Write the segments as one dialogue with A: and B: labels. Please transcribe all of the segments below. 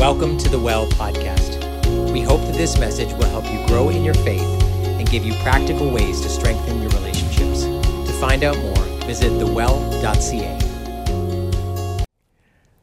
A: Welcome to the Well podcast. We hope that this message will help you grow in your faith and give you practical ways to strengthen your relationships. To find out more, visit thewell.ca.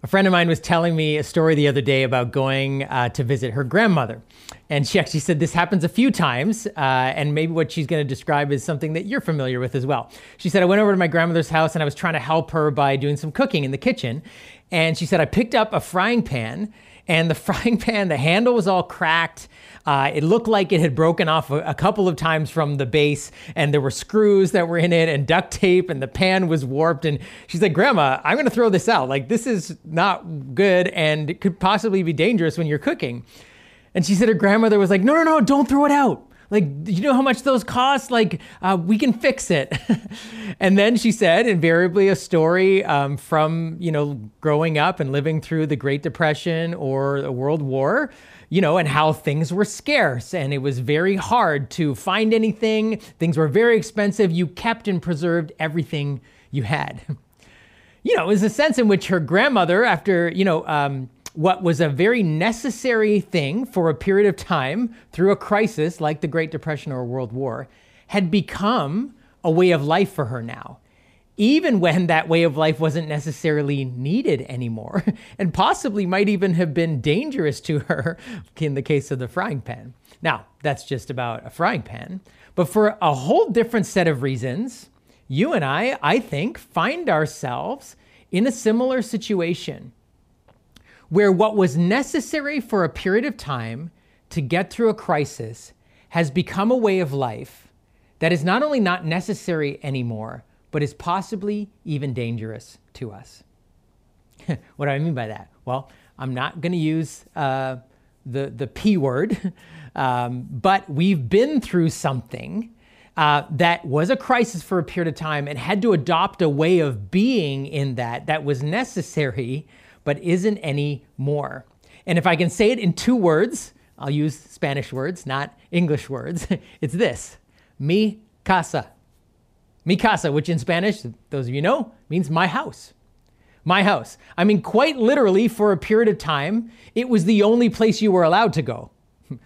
A: A friend of mine was telling me a story the other day about going uh, to visit her grandmother. And she actually said this happens a few times, uh, and maybe what she's going to describe is something that you're familiar with as well. She said, I went over to my grandmother's house and I was trying to help her by doing some cooking in the kitchen. And she said, I picked up a frying pan, and the frying pan, the handle was all cracked. Uh, it looked like it had broken off a, a, couple of times from the base, and there were screws that were in it and duct tape, and the pan was warped. And she's like, Grandma, I'm going to throw this out. Like, this is not good, and it could possibly be dangerous when you're cooking. And she said her grandmother was like, No, no, no, don't throw it out. Like, you know how much those cost? Like, uh, we can fix it. and then she said, invariably, a story um, from, you know, growing up and living through the Great Depression or the World War, you know, and how things were scarce and it was very hard to find anything. Things were very expensive. You kept and preserved everything you had. you know, it was a sense in which her grandmother, after, you know, um, what was a very necessary thing for a period of time through a crisis like the Great Depression or World War had become a way of life for her now, even when that way of life wasn't necessarily needed anymore, and possibly might even have been dangerous to her in the case of the frying pan. Now, that's just about a frying pan, but for a whole different set of reasons, you and I, I think, find ourselves in a similar situation where what was necessary for a period of time to get through a crisis has become a way of life that is not only not necessary anymore, but is possibly even dangerous to us. what do I mean by that? Well, I'm not going to use uh, the, the P word, um, but we've been through something uh, that was a crisis for a period of time and had to adopt a way of being in that that was necessary but isn't any more. And if I can say it in two words, I'll use Spanish words, not English words. it's this mi casa. Mi casa, which in Spanish, those of you know, means my house. My house. I mean, quite literally, for a period of time, it was the only place you were allowed to go.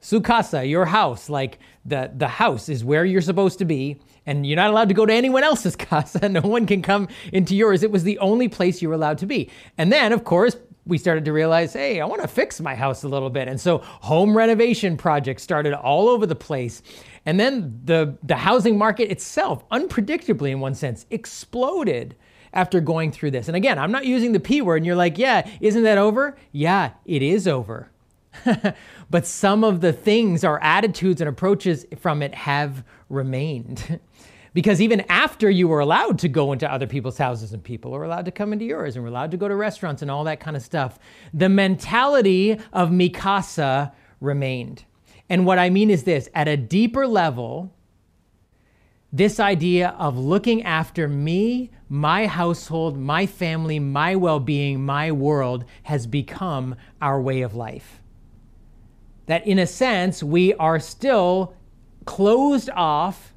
A: Su casa, your house, like the, the house is where you're supposed to be, and you're not allowed to go to anyone else's casa. No one can come into yours. It was the only place you were allowed to be. And then, of course, we started to realize, hey, I want to fix my house a little bit. And so home renovation projects started all over the place. And then the, the housing market itself, unpredictably in one sense, exploded after going through this. And again, I'm not using the P word, and you're like, yeah, isn't that over? Yeah, it is over. but some of the things, our attitudes and approaches from it have remained. Because even after you were allowed to go into other people's houses and people were allowed to come into yours and were allowed to go to restaurants and all that kind of stuff, the mentality of mi casa remained. And what I mean is this at a deeper level, this idea of looking after me, my household, my family, my well being, my world has become our way of life. That in a sense, we are still closed off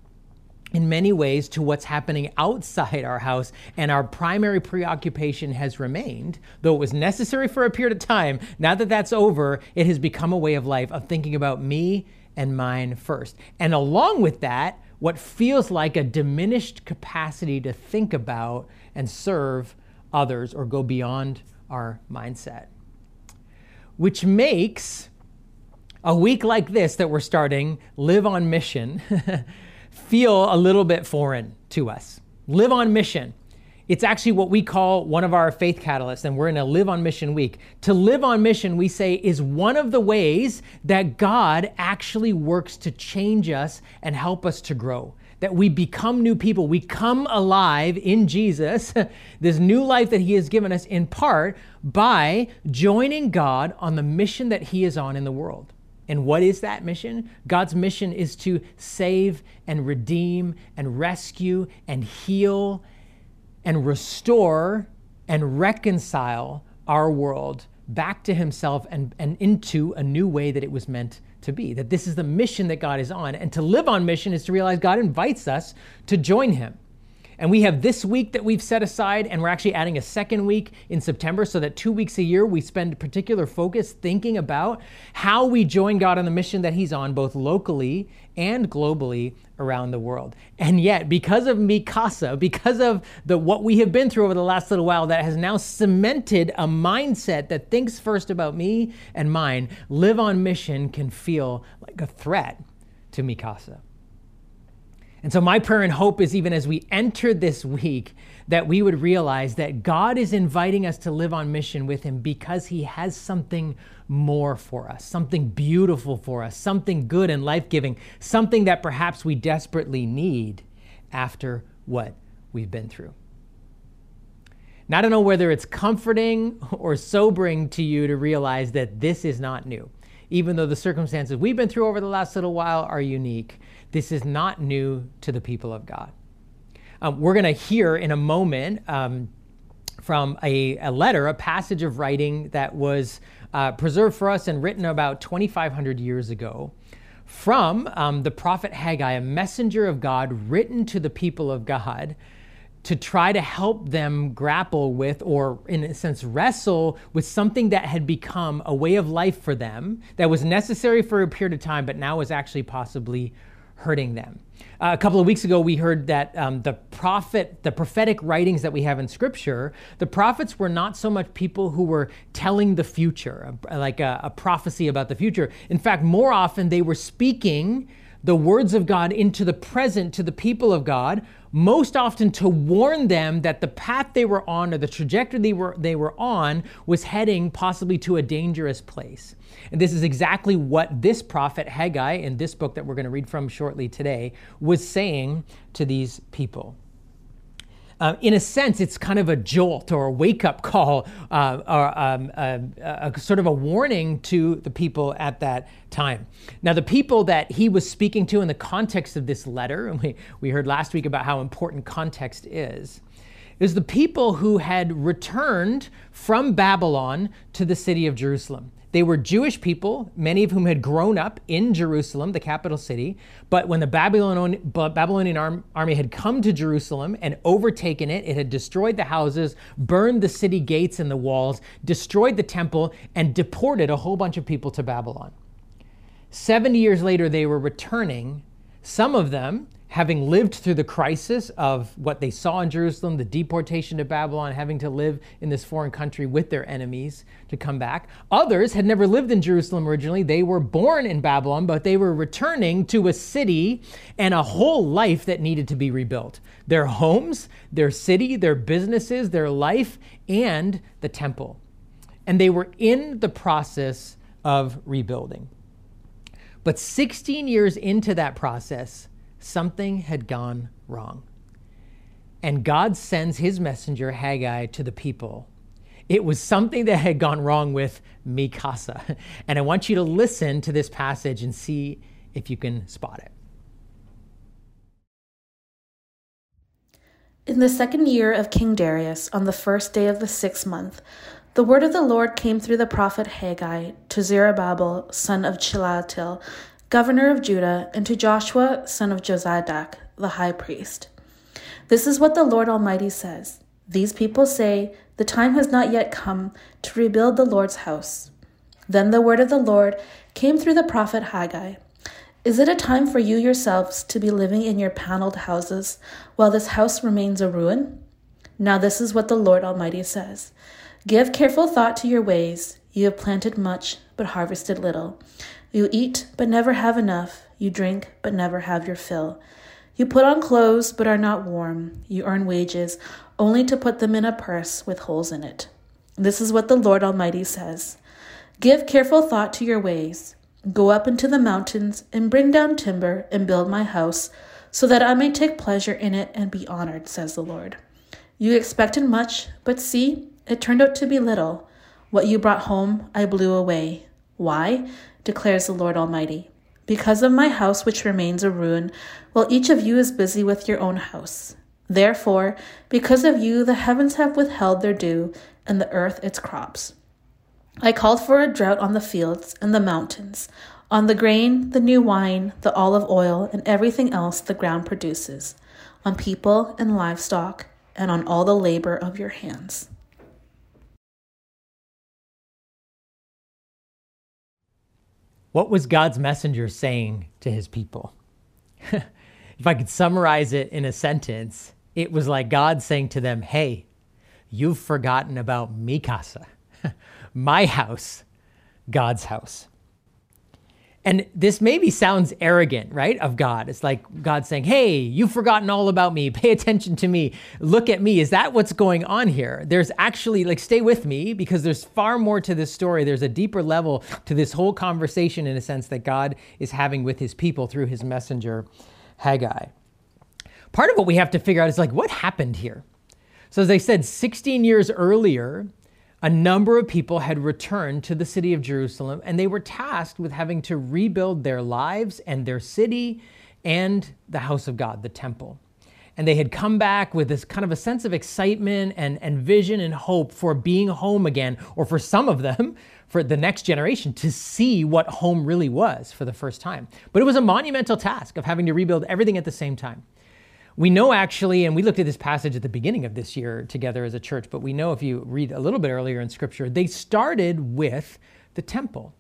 A: in many ways to what's happening outside our house, and our primary preoccupation has remained, though it was necessary for a period of time. Now that that's over, it has become a way of life of thinking about me and mine first. And along with that, what feels like a diminished capacity to think about and serve others or go beyond our mindset. Which makes a week like this that we're starting, Live on Mission, feel a little bit foreign to us. Live on mission. It's actually what we call one of our faith catalysts, and we're in a Live on Mission week. To live on mission, we say, is one of the ways that God actually works to change us and help us to grow. That we become new people. We come alive in Jesus, this new life that He has given us in part by joining God on the mission that He is on in the world. And what is that mission? God's mission is to save and redeem and rescue and heal and restore and reconcile our world back to Himself and, and into a new way that it was meant to be. That this is the mission that God is on. And to live on mission is to realize God invites us to join Him. And we have this week that we've set aside, and we're actually adding a second week in September so that two weeks a year we spend particular focus thinking about how we join God on the mission that He's on, both locally and globally around the world. And yet, because of mi casa, because of the what we have been through over the last little while, that has now cemented a mindset that thinks first about me and mine, live on mission can feel like a threat to mi casa. And so, my prayer and hope is even as we enter this week, that we would realize that God is inviting us to live on mission with Him because He has something more for us, something beautiful for us, something good and life giving, something that perhaps we desperately need after what we've been through. Now, I don't know whether it's comforting or sobering to you to realize that this is not new. Even though the circumstances we've been through over the last little while are unique, this is not new to the people of God. Um, we're going to hear in a moment um, from a, a, letter, a passage of writing that was uh, preserved for us and written about 2,500 years ago from um, the prophet Haggai, a messenger of God written to the people of God to try to help them grapple with, or in a sense, wrestle with something that had become a way of life for them that was necessary for a period of time, but now was actually possibly hurting them. Uh, a couple of weeks ago, we heard that um, the prophet, the prophetic writings that we have in Scripture, the prophets were not so much people who were telling the future, like a, a prophecy about the future. In fact, more often they were speaking the words of God into the present to the people of God, most often to warn them that the path they were on or the trajectory they were, they were on was heading possibly to a dangerous place. And this is exactly what this prophet Haggai, in this book that we're going to read from shortly today, was saying to these people. Uh, in a sense, it's kind of a jolt or a wake up call, uh, or um, a, a, sort of a warning to the people at that time. Now, the people that he was speaking to in the context of this letter, and we, we heard last week about how important context is, is the people who had returned from Babylon to the city of Jerusalem. They were Jewish people, many of whom had grown up in Jerusalem, the capital city. But when the Babylonian, army had come to Jerusalem and overtaken it, it had destroyed the houses, burned the city gates and the walls, destroyed the temple, and deported a whole bunch of people to Babylon. 70 years later, they were returning, some of them having lived through the crisis of what they saw in Jerusalem, the deportation to Babylon, having to live in this foreign country with their enemies to come back. Others had never lived in Jerusalem originally. They were born in Babylon, but they were returning to a city and a whole life that needed to be rebuilt their homes, their city, their businesses, their life, and the temple. And they were in the process of rebuilding. But 16 years into that process, something had gone wrong. And God sends his messenger, Haggai, to the people. It was something that had gone wrong with mi casa. And I want you to listen to this passage and see if you can spot it.
B: In the second year of King Darius, on the first day of the sixth month, the word of the Lord came through the prophet Haggai to Zerubbabel, son of Shealtiel, governor of Judah, and to Joshua, son of Jozadak, the high priest. This is what the Lord Almighty says These people say, The time has not yet come to rebuild the Lord's house. Then the word of the Lord came through the prophet Haggai. Is it a time for you yourselves to be living in your paneled houses while this house remains a ruin? Now, this is what the Lord Almighty says Give careful thought to your ways. You have planted much, but harvested little. You eat, but never have enough. You drink, but never have your fill. You put on clothes, but are not warm. You earn wages, only to put them in a purse with holes in it. This is what the Lord Almighty says Give careful thought to your ways. Go up into the mountains and bring down timber and build my house, so that I may take pleasure in it and be honored, says the Lord. You expected much, but see, it turned out to be little. What you brought home, I blew away. Why? Declares the Lord Almighty. Because of my house which remains a ruin, while each of you is busy with your own house. Therefore, because of you, the heavens have withheld their dew, and the earth its crops. I called for a drought on the fields and the mountains, on the grain, the new wine, the olive oil, and everything else the ground produces. on people and livestock, and on all the labor of your hands.
A: What was God's messenger saying to his people? if I could summarize it in a sentence, it was like God saying to them, Hey, you've forgotten about mi casa, my house, God's house. And this maybe sounds arrogant, right? Of God. It's like God saying, Hey, you've forgotten all about me. Pay attention to me. Look at me. Is that what's going on here? There's actually, like, stay with me because there's far more to this story. There's a deeper level to this whole conversation, in a sense, that God is having with his people through his messenger, Haggai. Part of what we have to figure out is like, what happened here? So, as I said, 16 years earlier, a number of people had returned to the city of Jerusalem and they were tasked with having to rebuild their lives and their city and the house of God, the temple. And they had come back with this kind of a sense of excitement and, and vision and hope for being home again, or for some of them, for the next generation to see what home really was for the first time. But it was a monumental task of having to rebuild everything at the same time. We know actually, and we looked at this passage at the beginning of this year together as a church, but we know if you read a little bit earlier in scripture, they started with the temple.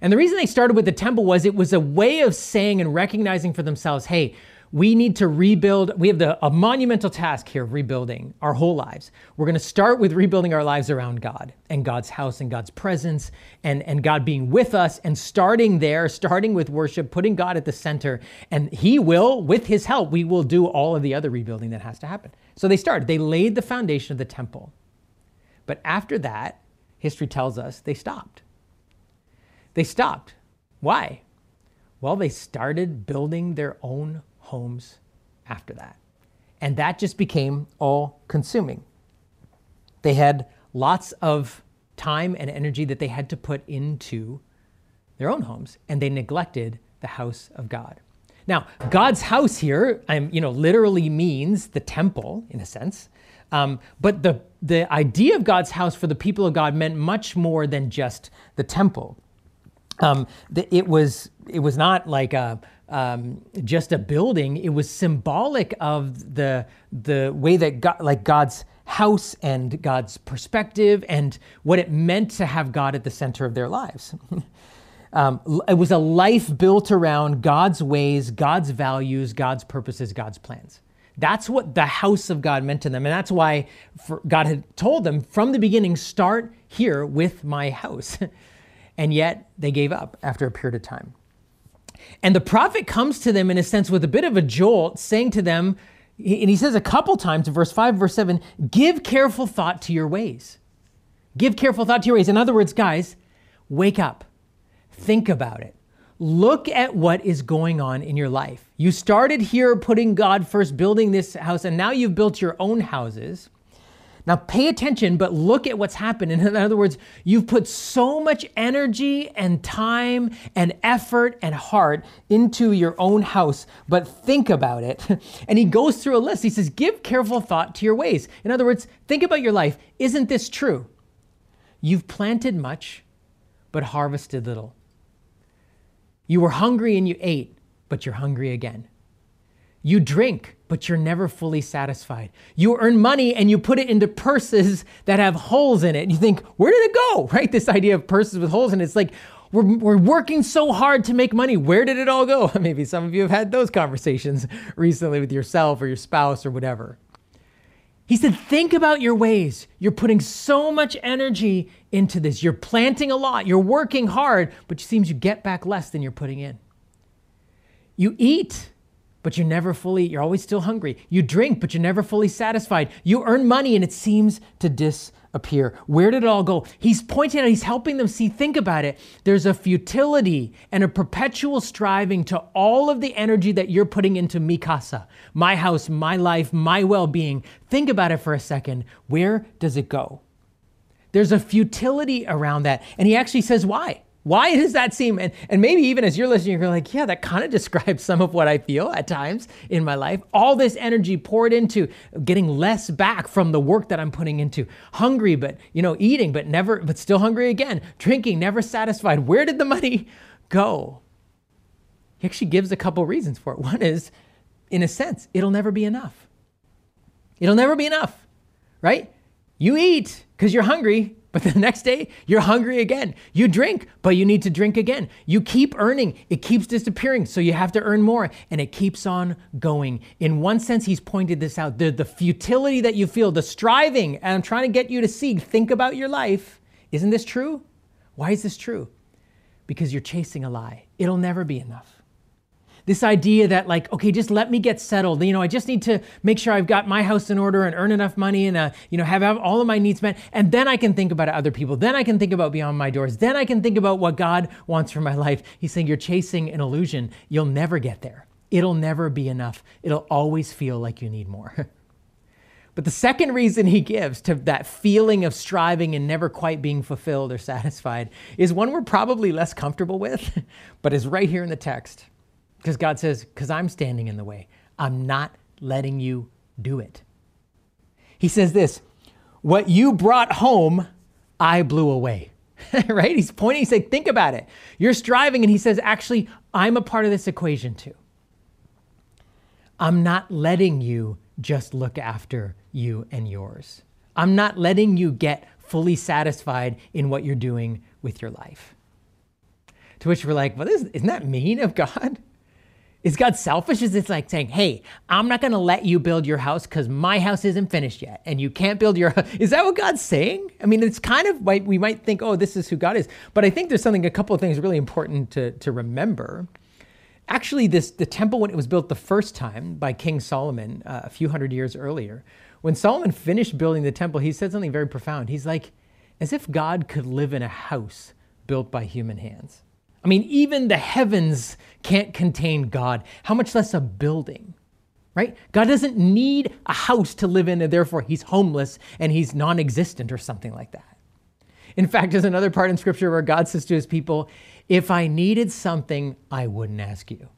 A: And the reason they started with the temple was it was a way of saying and recognizing for themselves, hey, we need to rebuild. We have the, a monumental task here of rebuilding our whole lives. We're going to start with rebuilding our lives around God and God's house and God's presence and, and God being with us and starting there, starting with worship, putting God at the center. And He will, with His help, we will do all of the other rebuilding that has to happen. So they started, they laid the foundation of the temple. But after that, history tells us they stopped. They stopped. Why? Well, they started building their own homes after that. And that just became all consuming. They had lots of time and energy that they had to put into their own homes, and they neglected the house of God. Now, God's house here, I'm, you know, literally means the temple in a sense. Um, but the, the idea of God's house for the people of God meant much more than just the temple. Um, the, it was it was not like a, um, just a building. It was symbolic of the the way that God, like God's house and God's perspective and what it meant to have God at the center of their lives. um, it was a life built around God's ways, God's values, God's purposes, God's plans. That's what the house of God meant to them. And that's why God had told them from the beginning start here with my house. and yet they gave up after a period of time. And the prophet comes to them in a sense with a bit of a jolt, saying to them, and he says a couple times in verse 5, verse 7, give careful thought to your ways. Give careful thought to your ways. In other words, guys, wake up, think about it. Look at what is going on in your life. You started here putting God first, building this house, and now you've built your own houses. Now pay attention, but look at what's happened. In other words, you've put so much energy and time and effort and heart into your own house, but think about it. And he goes through a list. He says, Give careful thought to your ways. In other words, think about your life. Isn't this true? You've planted much, but harvested little. You were hungry and you ate, but you're hungry again. You drink, but you're never fully satisfied. You earn money and you put it into purses that have holes in it. And you think, where did it go? Right? This idea of purses with holes in it. It's like, we're, we're working so hard to make money. Where did it all go? Maybe some of you have had those conversations recently with yourself or your spouse or whatever. He said, Think about your ways. You're putting so much energy into this. You're planting a lot. You're working hard, but it seems you get back less than you're putting in. You eat but you're never fully, you're always still hungry. You drink, but you're never fully satisfied. You earn money and it seems to disappear. Where did it all go? He's pointing out, he's helping them see, think about it. There's a futility and a perpetual striving to all of the energy that you're putting into mi casa, my house, my life, my well being. Think about it for a second. Where does it go? There's a futility around that. And he actually says, why? Why does that seem, and, and maybe even as you're listening, you're like, yeah, that kind of describes some of what I feel at times in my life. All this energy poured into getting less back from the work that I'm putting into. Hungry, but, you know, eating, but never, but still hungry again. Drinking, never satisfied. Where did the money go? He actually gives a couple reasons for it. One is, in a sense, it'll never be enough. It'll never be enough, right? You eat because you're hungry, but the next day you're hungry again. You drink, but you need to drink again. You keep earning, it keeps disappearing, so you have to earn more, and it keeps on going. In one sense, he's pointed this out the, the futility that you feel, the striving, and I'm trying to get you to see, think about your life. Isn't this true? Why is this true? Because you're chasing a lie. It'll never be enough this idea that like okay just let me get settled. You know i just need to make sure i've got my house in order and earn enough money and uh, you know have all of my needs met. And then i can think about other people. Then i can think about beyond my doors. Then i can think about what god wants for my life. He's saying you're chasing an illusion. You'll never get there. It'll never be enough. It'll always feel like you need more. But the second reason he gives to that feeling of striving and never quite being fulfilled or satisfied is one we're probably less comfortable with, but is right here in the text. Because God says, because I'm standing in the way. I'm not letting you do it. He says this what you brought home, I blew away. right? He's pointing, he's saying, think about it. You're striving, and he says, actually, I'm a part of this equation too. I'm not letting you just look after you and yours. I'm not letting you get fully satisfied in what you're doing with your life. To which we're like, well, isn't that mean of God? Is God selfish? Is it like saying, hey, I'm not going to let you build your house because my house isn't finished yet and you can't build your Is that what God's saying? I mean, it's kind of like we might think, oh, this is who God is. But I think there's something, a couple of things really important to, to remember. Actually, this the temple, when it was built the first time by King Solomon uh, a few hundred years earlier, when Solomon finished building the temple, he said something very profound. He's like, as if God could live in a house built by human hands. I mean, even the heavens can't contain God. How much less a building, right? God doesn't need a house to live in, and therefore he's homeless and he's non existent or something like that. In fact, there's another part in scripture where God says to his people, If I needed something, I wouldn't ask you.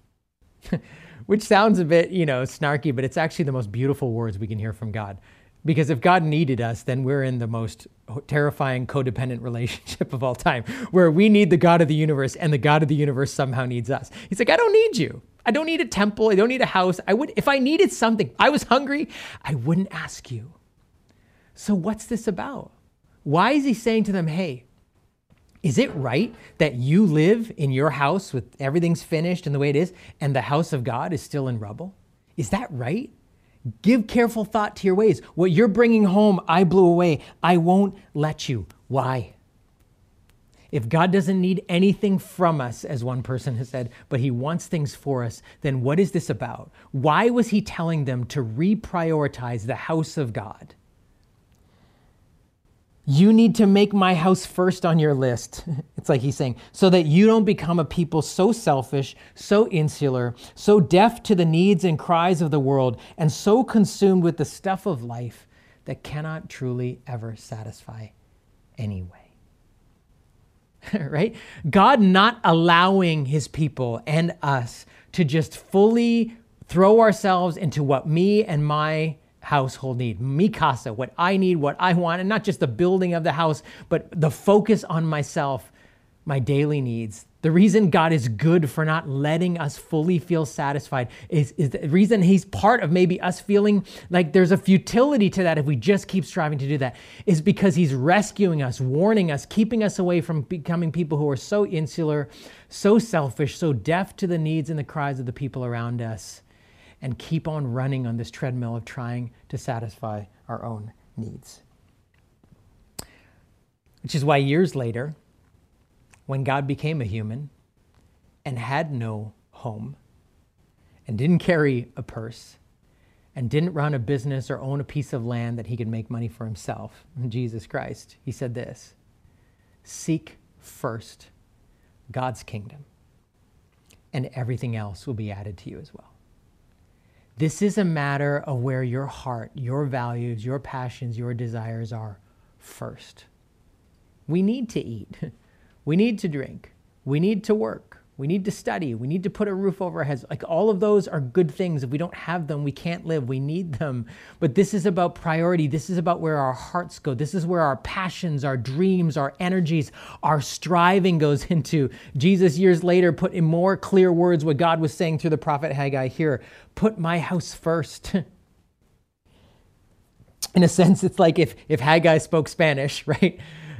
A: Which sounds a bit, you know, snarky, but it's actually the most beautiful words we can hear from God. Because if God needed us, then we're in the most terrifying codependent relationship of all time, where we need the God of the universe and the God of the universe somehow needs us. He's like, I don't need you. I don't need a temple. I don't need a house. I would, if I needed something, I was hungry, I wouldn't ask you. So what's this about? Why is he saying to them, hey, is it right that you live in your house with everything's finished and the way it is, and the house of God is still in rubble? Is that right? Give careful thought to your ways. What you're bringing home, I blew away. I won't let you. Why? If God doesn't need anything from us, as one person has said, but he wants things for us, then what is this about? Why was he telling them to reprioritize the house of God? You need to make my house first on your list. It's like he's saying, so that you don't become a people so selfish, so insular, so deaf to the needs and cries of the world, and so consumed with the stuff of life that cannot truly ever satisfy anyway. right? God not allowing his people and us to just fully throw ourselves into what me and my household need. Mi casa, what I need, what I want, and not just the building of the house, but the focus on myself, my daily needs. The reason God is good for not letting us fully feel satisfied is, is the reason He's part of maybe us feeling like there's a futility to that if we just keep striving to do that, is because He's rescuing us, warning us, keeping us away from becoming people who are so insular, so selfish, so deaf to the needs and the cries of the people around us and keep on running on this treadmill of trying to satisfy our own needs. Which is why years later, when God became a human and had no home and didn't carry a purse and didn't run a business or own a piece of land that he could make money for himself, Jesus Christ, he said this Seek first God's kingdom, and everything else will be added to you as well. This is a matter of where your heart, your values, your passions, your desires are first. We need to eat. We need to drink. We need to work. We need to study. We need to put a roof over our heads. Like all of those are good things. If we don't have them, we can't live. We need them. But this is about priority. This is about where our hearts go. This is where our passions, our dreams, our energies, our striving goes into. Jesus, years later, put in more clear words what God was saying through the prophet Haggai here put my house first. in a sense, it's like if, if Haggai spoke Spanish, right?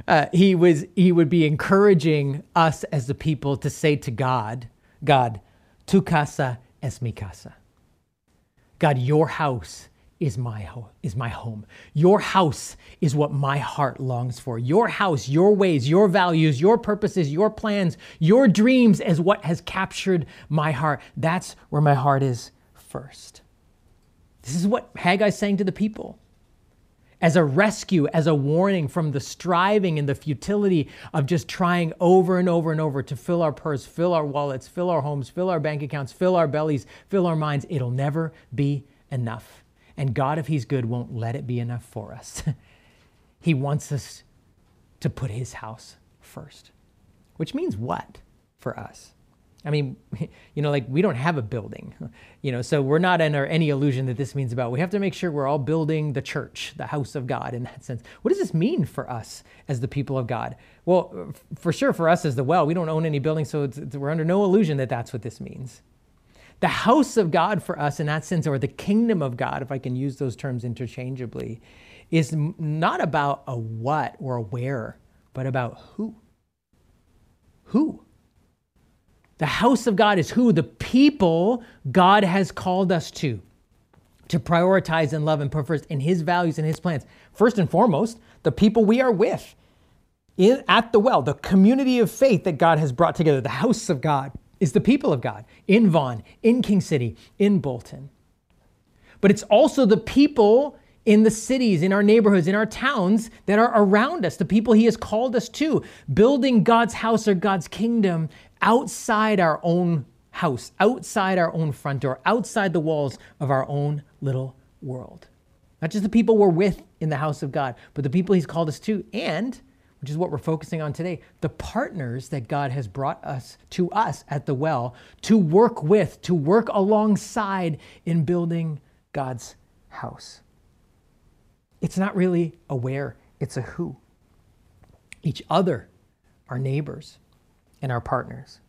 A: Uh, he, was, he would be encouraging us as the people to say to God, God, tu casa es mi casa. God, your house is my home is my home. Your house is what my heart longs for. Your house, your ways, your values, your purposes, your plans, your dreams is what has captured my heart. That's where my heart is first. This is what Haggai's saying to the people. As a rescue, as a warning from the striving and the futility of just trying over and over and over to fill our purse, fill our wallets, fill our homes, fill our bank accounts, fill our bellies, fill our minds. It'll never be enough. And God, if He's good, won't let it be enough for us. he wants us to put His house first, which means what for us? I mean, you know, like we don't have a building, you know, so we're not under any illusion that this means about. We have to make sure we're all building the church, the house of God in that sense. What does this mean for us as the people of God? Well, for sure, for us as the well, we don't own any buildings, so we're under no illusion that that's what this means. The house of God for us, in that sense, or the kingdom of God, if I can use those terms interchangeably, is not about a what or a where, but about who. Who? The house of God is who? The people God has called us to, to prioritize and love and put first in His values and His plans. First and foremost, the people we are with in, at the well, the community of faith that God has brought together, the house of God is the people of God in Vaughan, in King City, in Bolton. But it's also the people in the cities, in our neighborhoods, in our towns that are around us, the people He has called us to, building God's house or God's kingdom outside our own house, outside our own front door, outside the walls of our own little world. Not just the people we're with in the house of God, but the people He's called us to, and which is what we're focusing on today, the partners that God has brought us to us at the well to work with, to work alongside in building God's house. It's not really a where, it's a who. Each other, our neighbors, and our partners.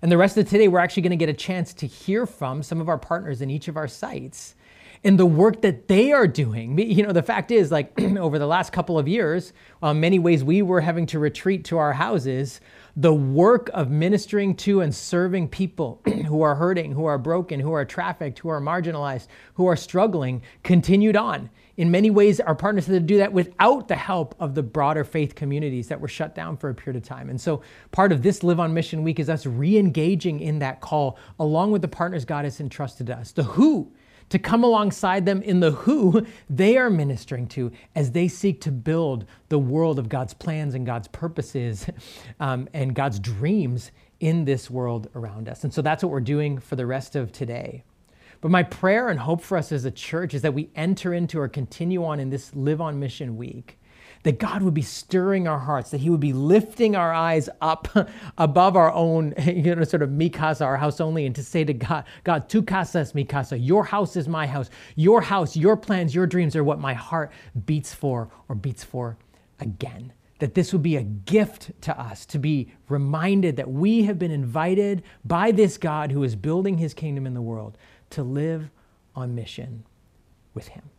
A: And the rest of today, we're actually going to get a chance to hear from some of our partners in each of our sites and the work that they are doing. You know, the fact is, like over the last couple of years, uh, many ways we were having to retreat to our houses. The work of ministering to and serving people who are hurting, who are broken, who are trafficked, who are marginalized, who are struggling continued on. In many ways, our partners had to do that without the help of the broader faith communities that were shut down for a period of time. And so, part of this Live on Mission Week is us re engaging in that call along with the partners God has entrusted us. The who to come alongside them in the who they are ministering to as they seek to build the world of God's plans and God's purposes um, and God's dreams in this world around us. And so that's what we're doing for the rest of today. But my prayer and hope for us as a church is that we enter into or continue on in this Live on Mission week that God would be stirring our hearts, that He would be lifting our eyes up above our own, you know, sort of mi casa, our house only, and to say to God, God, tu casa es mi casa, your house is my house, your house, your plans, your dreams are what my heart beats for or beats for again. That this would be a gift to us to be reminded that we have been invited by this God who is building his kingdom in the world to live on mission with Him.